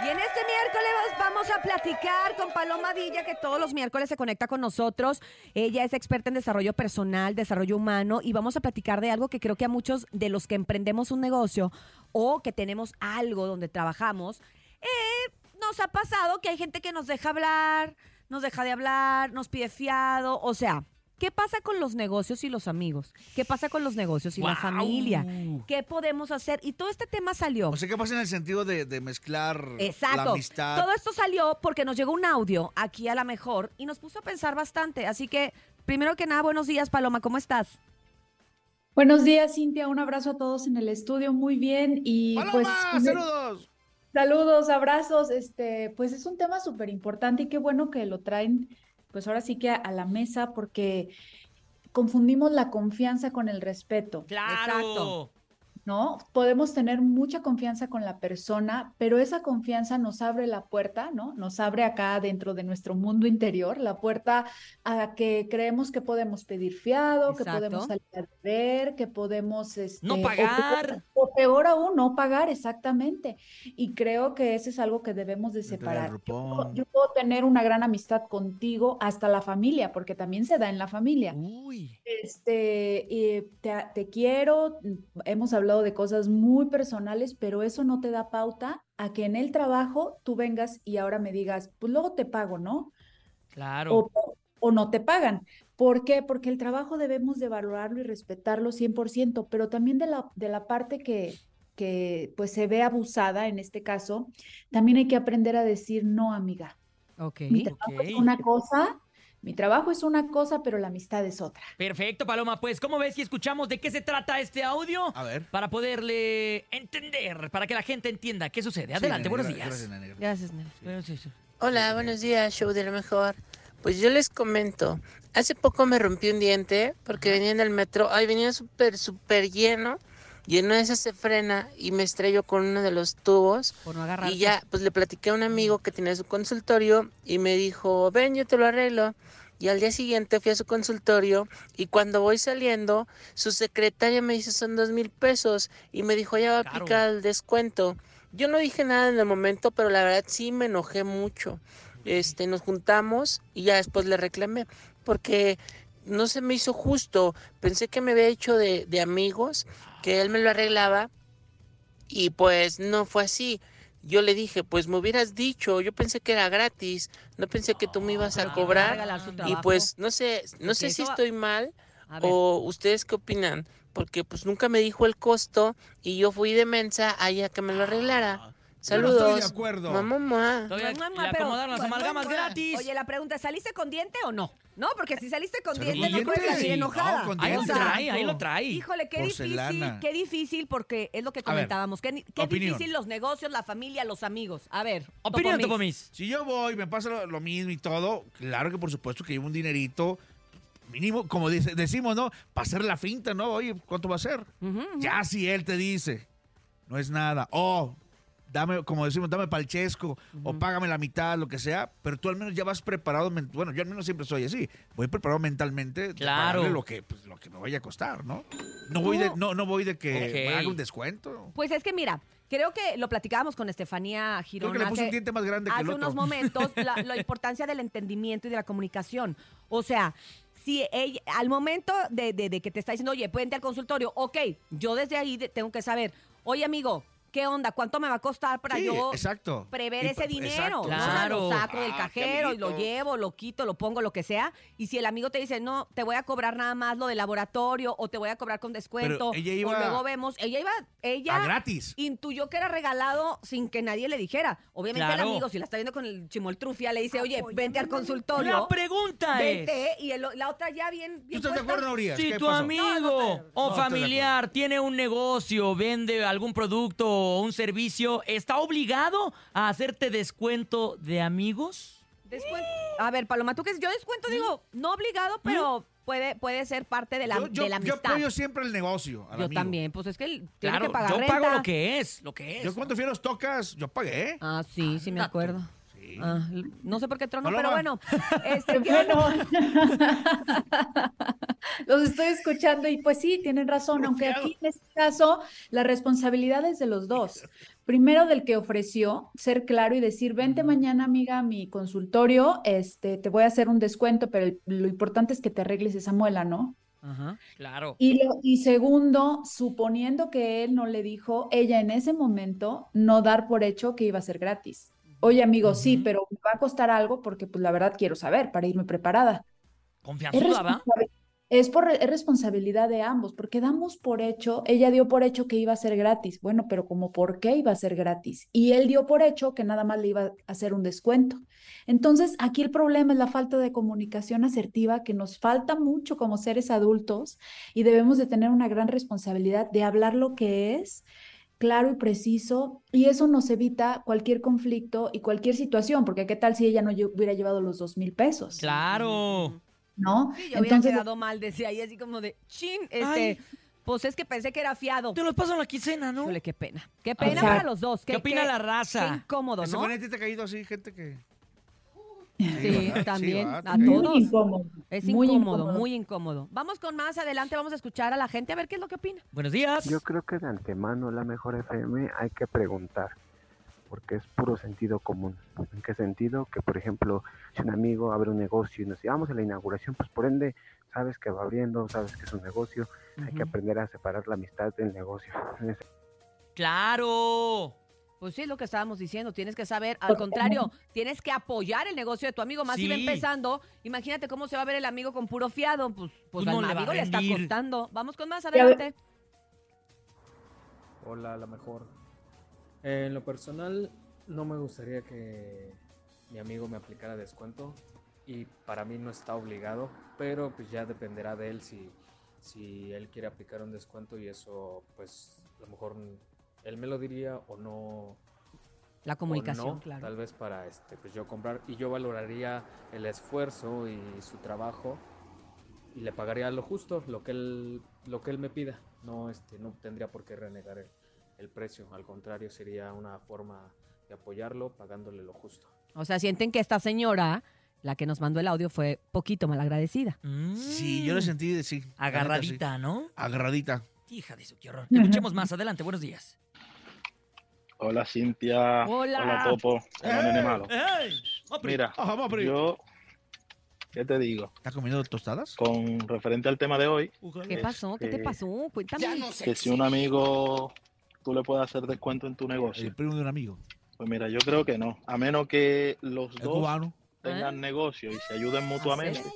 Y en este miércoles vamos a platicar con Paloma Villa, que todos los miércoles se conecta con nosotros. Ella es experta en desarrollo personal, desarrollo humano, y vamos a platicar de algo que creo que a muchos de los que emprendemos un negocio o que tenemos algo donde trabajamos, eh, nos ha pasado que hay gente que nos deja hablar, nos deja de hablar, nos pide fiado, o sea, ¿Qué pasa con los negocios y los amigos? ¿Qué pasa con los negocios y la familia? ¿Qué podemos hacer? Y todo este tema salió. O sea, ¿qué pasa en el sentido de, de mezclar la Exacto. amistad? Todo esto salió porque nos llegó un audio aquí a la mejor y nos puso a pensar bastante. Así que, primero que nada, buenos días, Paloma, ¿cómo estás? Buenos días, Cintia. Un abrazo a todos en el estudio. Muy bien. Y ¡Paloma! pues ¡Saludos! saludos, abrazos. Este, pues es un tema súper importante y qué bueno que lo traen, pues ahora sí que a, a la mesa, porque confundimos la confianza con el respeto. Exacto. ¿No? Podemos tener mucha confianza con la persona, pero esa confianza nos abre la puerta, ¿no? Nos abre acá dentro de nuestro mundo interior, la puerta a que creemos que podemos pedir fiado, que podemos salir a ver, que podemos... Este, No o- pagar. O, peor aún, no pagar, exactamente. Y creo que eso es algo que debemos de separar. Yo, puedo- grupón. yo puedo tener una gran amistad contigo, hasta la familia, porque también se da en la familia. Uy. Este, eh, te, te quiero, hemos hablado de cosas muy personales, pero eso no te da pauta a que en el trabajo tú vengas y ahora me digas, pues luego te pago, ¿no? Claro. O, o no te pagan. ¿Por qué? Porque el trabajo debemos de valorarlo y respetarlo 100%, pero también de la, de la parte que, que pues se ve abusada en este caso, también hay que aprender a decir no, amiga. Ok. Mi trabajo es ok. una cosa, mi trabajo es una cosa, pero la amistad es otra. Perfecto, Paloma. Pues, ¿cómo ves si escuchamos de qué se trata este audio? A ver. Para poderle entender, para que la gente entienda qué sucede. Adelante, Sí, buenos días. Gracias, nene. Gracias, sí. Hola, buenos días, show de lo mejor. Pues yo les comento, hace poco me rompí un diente porque venía en el metro, ay, venía súper, súper lleno y en una de esas se frena y me estrello con uno de los tubos Por no agarrar. y ya, pues le platiqué a un amigo que tenía su consultorio y me dijo, ven, yo te lo arreglo. Y al día siguiente fui a su consultorio y cuando voy saliendo, su secretaria me dice son dos mil pesos y me dijo ya va a aplicar el descuento. Yo no dije nada en el momento, pero la verdad sí me enojé mucho. Este, nos juntamos y ya después le reclamé porque no se me hizo justo. Pensé que me había hecho de, de amigos, que él me lo arreglaba y pues no fue así. Yo le dije, pues me hubieras dicho, yo pensé que era gratis, no pensé que tú me ibas a cobrar. Y pues no sé, no sé si estoy mal o ustedes qué opinan, porque pues nunca me dijo el costo y yo fui de mensa allá que me lo arreglara. Yo no estoy de Saludos. acuerdo. Mamá, mamá. Todavía Mamá, le pero- acomodaron las amalgamas mamá. gratis. Oye, la pregunta ¿saliste con diente o no? No, porque si saliste con diente con no puedes diente, salir sí. enojada. No, ahí lo trae, ahí lo trae. Híjole, qué Porcelana. difícil, qué difícil, porque es lo que ver, comentábamos. qué, difícil los negocios, la familia, los amigos. A ver, Opinión. Topomis. Si yo voy, me pasa lo, lo mismo y todo, claro que por supuesto que llevo un dinerito mínimo, como dice, decimos, ¿no? Para hacer la finta, ¿no? Oye, ¿cuánto va a ser? Ya si él te dice, no es nada, o dame, como decimos, dame palchesco, o págame la mitad, lo que sea, pero tú al menos ya vas preparado, bueno, yo al menos siempre soy así, voy preparado mentalmente Claro. pagarle lo que, pues, lo que me vaya a costar, ¿no? No voy de, no, no voy de que haga un descuento. Pues es que mira, creo que lo platicábamos con Estefanía Creo Girón que le hace- un diente más grande que hace el otro. unos momentos la, la importancia del entendimiento y de la comunicación. O sea, si ella, al momento de, de- de que te está diciendo, oye, puente al consultorio, ok, yo desde ahí de- tengo que saber, oye, amigo, ¿qué onda? ¿Cuánto me va a costar para Sí, yo exacto. prever Y ese pa- dinero? exacto, ¿no? O sea, Claro. lo saco del Ah, qué cajero y lo amiguitos. llevo, lo quito, lo pongo, lo que sea. Y si el amigo te dice, no, te voy a cobrar nada más lo del laboratorio o te voy a cobrar con descuento. ella o iba- luego vemos, ella iba, ella A gratis. intuyó que era regalado sin que nadie le dijera. Obviamente Claro. el amigo, si la está viendo con el chimoltrufia, le dice, oye, vente al consultorio. La pregunta es... Vente. Y el- la otra ya bien. ¿Tú bien estás de puesta. acuerdo, Urias? Si ¿Qué tu pasó? amigo No, no, o no estoy de familiar tiene un negocio, vende algún producto o un servicio, ¿está obligado a hacerte descuento de amigos? A ver, Paloma, tú que yo descuento, digo, no obligado, pero puede, puede ser parte de la, yo, yo, de la yo amistad. apoyo siempre el negocio. al Yo amigo. también, pues es que tiene Claro, que pagar yo renta. pago lo que es, lo que es. Yo cuando fui a los tocas, yo pagué. Ah, sí, sí me acuerdo. Sí. Ah, l- no sé por qué trono, Paloma. pero bueno. Este, quiero- bueno. Los estoy escuchando y pues sí, tienen razón, aunque aquí en este caso la responsabilidad es de los dos. Primero del que ofreció, ser claro y decir, vente mañana, amiga, a mi consultorio, este, te voy a hacer un descuento, pero el- lo importante es que te arregles esa muela, ¿no? Ajá, claro. Y, lo- y segundo, suponiendo que él no le dijo, ella en ese momento no dar por hecho que iba a ser gratis. Oye, amigo, sí, pero me va a costar algo porque pues la verdad quiero saber para irme preparada. Confianzuda, ¿va? Es por, es responsabilidad de ambos, porque damos por hecho, ella dio por hecho que iba a ser gratis. Bueno, pero como por qué iba a ser gratis. Y él dio por hecho que nada más le iba a hacer un descuento. Entonces, aquí el problema es la falta de comunicación asertiva que nos falta mucho como seres adultos y debemos de tener una gran responsabilidad de hablar lo que es claro y preciso, y eso nos evita cualquier conflicto y cualquier situación, porque qué tal si ella no hubiera llevado los dos mil pesos, Claro. ¿No? Sí, yo hubiera Entonces, quedado mal, decía ahí así como de, chin, este, Ay. pues es que pensé que era fiado. Te los paso en la quincena, ¿no? Híjole, qué pena. Qué pena para los dos. ¿Qué opina la Qué raza? incómodo, ¿no? Estefanía, ¿a ti te ha caído así gente que... Sí, también. a todos. muy incómodo. Es muy incómodo, muy incómodo. Vamos con más adelante, vamos a escuchar a la gente a ver qué es lo que opina. Buenos días. Yo creo que de antemano la mejor FM hay que preguntar, porque es puro sentido común. ¿En qué sentido? Que, por ejemplo, si un amigo abre un negocio y nos llevamos a la inauguración, pues por ende sabes que va abriendo, sabes que es un negocio, hay que aprender a separar la amistad del negocio. Claro. Pues sí, es lo que estábamos diciendo. Tienes que saber, al contrario, tienes que apoyar el negocio de tu amigo. Más si va Sí. empezando, imagínate cómo se va a ver el amigo con puro fiado. Pues, pues no al le amigo le está costando. Vamos con más adelante. Hola, la mejor. Eh, en lo personal, no me gustaría que mi amigo me aplicara descuento y para mí no está obligado, pero pues ya dependerá de él si, si él quiere aplicar un descuento y eso, pues a lo mejor él me lo diría o no. La comunicación, no, claro. Tal vez para este, pues yo comprar y yo valoraría el esfuerzo y su trabajo y le pagaría lo justo, lo que él, lo que él me pida. No, este, no tendría por qué renegar el, el precio. Al contrario, sería una forma de apoyarlo pagándole lo justo. O sea, sienten que esta señora, la que nos mandó el audio, fue poquito malagradecida. Sí, yo lo sentí de sí. Agarradita, ¿no? Agarradita. Hija de su, qué horror. Escuchemos más adelante. Buenos días. Hola Cintia. Hola. Topo. Hola Nene Malo. ¡Ey! Mira, Pri. yo, ¿qué te digo? ¿Estás comiendo tostadas? Con referente al tema de hoy, ¿Qué pasó? ¿Qué te que- pasó? Cuéntame. que si un amigo tú le puedes hacer descuento en tu El negocio, primo de un amigo. pues mira, yo creo que no. A menos que los El dos cubano. tengan ¿Eh? negocio y se ayuden mutuamente. serio?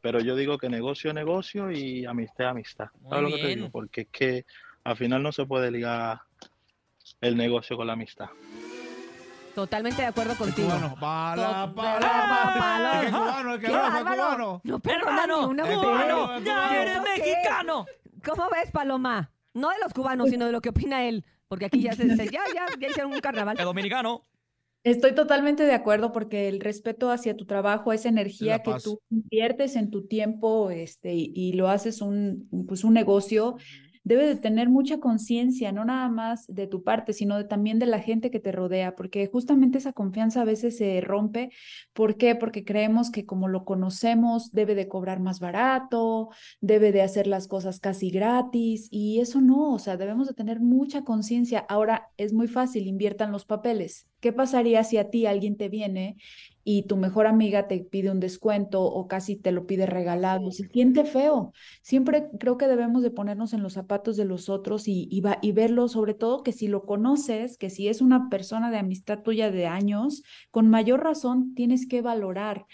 Pero yo digo que negocio es negocio y amistad es amistad. Muy ¿Sabes lo que te bien. digo? Porque es que al final no se puede ligar el negocio con la amistad. Totalmente de acuerdo El contigo. cubano. Va la Tot- paloma. Palo. Es que cubano, es que ¡Qué habla fue bárbaro! cubano. No cubano, ¡Ya eres ¿Eso qué? mexicano! ¿Cómo ves, Paloma? No de los cubanos, sino de lo que opina él. Porque aquí ya se se- ya, ya, ya hicieron un carnaval. El dominicano. Estoy totalmente de acuerdo porque el respeto hacia tu trabajo, esa energía que tú inviertes en tu tiempo, este, y, y lo haces un, pues un negocio, debe de tener mucha conciencia, no nada más de tu parte, sino también de la gente que te rodea, porque justamente esa confianza a veces se rompe. ¿Por qué? Porque creemos que como lo conocemos, debe de cobrar más barato, debe de hacer las cosas casi gratis, y eso no, o sea, debemos de tener mucha conciencia. Ahora es muy fácil, inviertan los papeles. ¿Qué pasaría si a ti alguien te viene y tu mejor amiga te pide un descuento o casi te lo pide regalado? Se siente feo. Siempre creo que debemos de ponernos en los zapatos de los otros y, y, va- y verlo, sobre todo que si lo conoces, que si es una persona de amistad tuya de años, con mayor razón tienes que valorar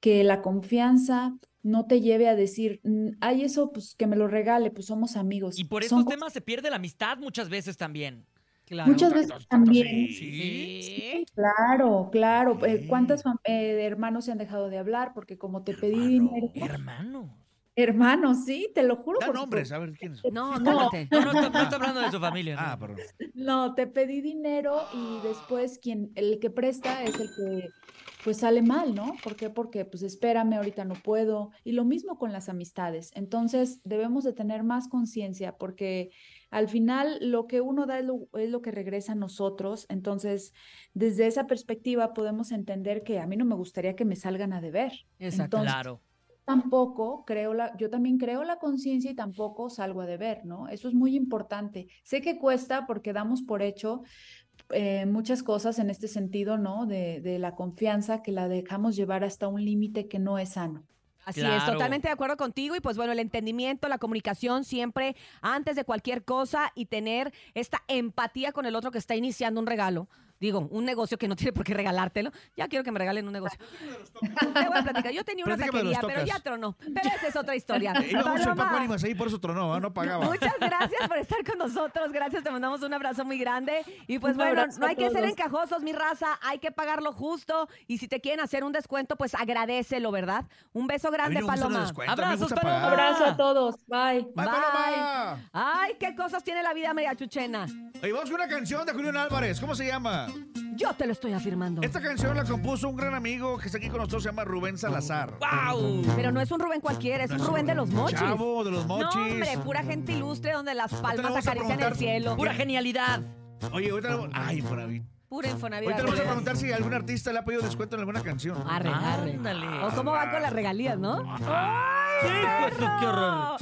que la confianza no te lleve a decir, "Mm, ay, eso, pues que me lo regale, pues somos amigos. Y por Son co- temas se pierde la amistad muchas veces también. Claro. Muchas veces también. Sí. Claro, claro. Eh, Sí. ¿Cuántas fam- eh, hermanos se han dejado de hablar? Porque como te pedí Hermano. dinero, Hermano. hermanos, sí, te lo juro. Nombres, supuesto. a ver quién es. No, No. No, no, está, no está hablando de su familia. Ah, ¿no? perdón. No, te pedí dinero y después quien, el que presta es el que pues sale mal, ¿no? ¿Por qué? Porque pues espérame, ahorita no puedo. Y lo mismo con las amistades. Entonces debemos de tener más conciencia porque al final lo que uno da es lo, es lo que regresa a nosotros. Entonces, desde esa perspectiva podemos entender que a mí no me gustaría que me salgan a deber. Exacto. Entonces, Claro. tampoco creo la, yo también creo la conciencia y tampoco salgo a deber, ¿no? Eso es muy importante. Sé que cuesta porque damos por hecho eh, muchas cosas en este sentido, ¿no? De, de la confianza que la dejamos llevar hasta un límite que no es sano. Así es, totalmente de acuerdo contigo. Y pues bueno, el entendimiento, la comunicación siempre antes de cualquier cosa y tener esta empatía con el otro que está iniciando un regalo. Digo, un negocio que no tiene por qué regalártelo. Ya quiero que me regalen un negocio. Te voy a platicar. Yo tenía una Platícame de los taquería, pero ya tronó. Pero esa es otra historia. Iba mucho el Paloma, Paco Ánimas ahí, por eso tronó, ¿ah? no pagaba. Muchas gracias por estar con nosotros. Gracias, te mandamos un abrazo muy grande. Y pues Un bueno, abrazo no a hay que ser todos. encajosos, mi raza. Hay que pagarlo justo. Y si te quieren hacer un descuento, pues agradecelo, ¿verdad? Un beso A mí grande, no me gustan los Paloma. descuentos, a mí me Abrazos, gusta Paloma. pagar. Abrazo a todos. Bye. ¡Bye, Paloma! Ay, qué cosas tiene la vida, María Chuchena. Oye, vamos con una canción de Julián Álvarez. ¿Cómo se llama? Yo te lo estoy afirmando. Esta canción la compuso un gran amigo que está aquí con nosotros, se llama Rubén Salazar. ¡Wow! Pero no es un Rubén cualquiera, es un Rubén de los mochis. Chavo de los mochis. No, hombre, pura gente ilustre donde las palmas acarician el cielo. Pura genialidad. Oye, ahorita le- Ay, por ahí. Pura Infonavit. Ahorita le vamos a preguntar si algún artista le ha pedido descuento en alguna canción. Arre, arre. Ándale. O cómo va con las regalías, ¿no? Su- qué horror.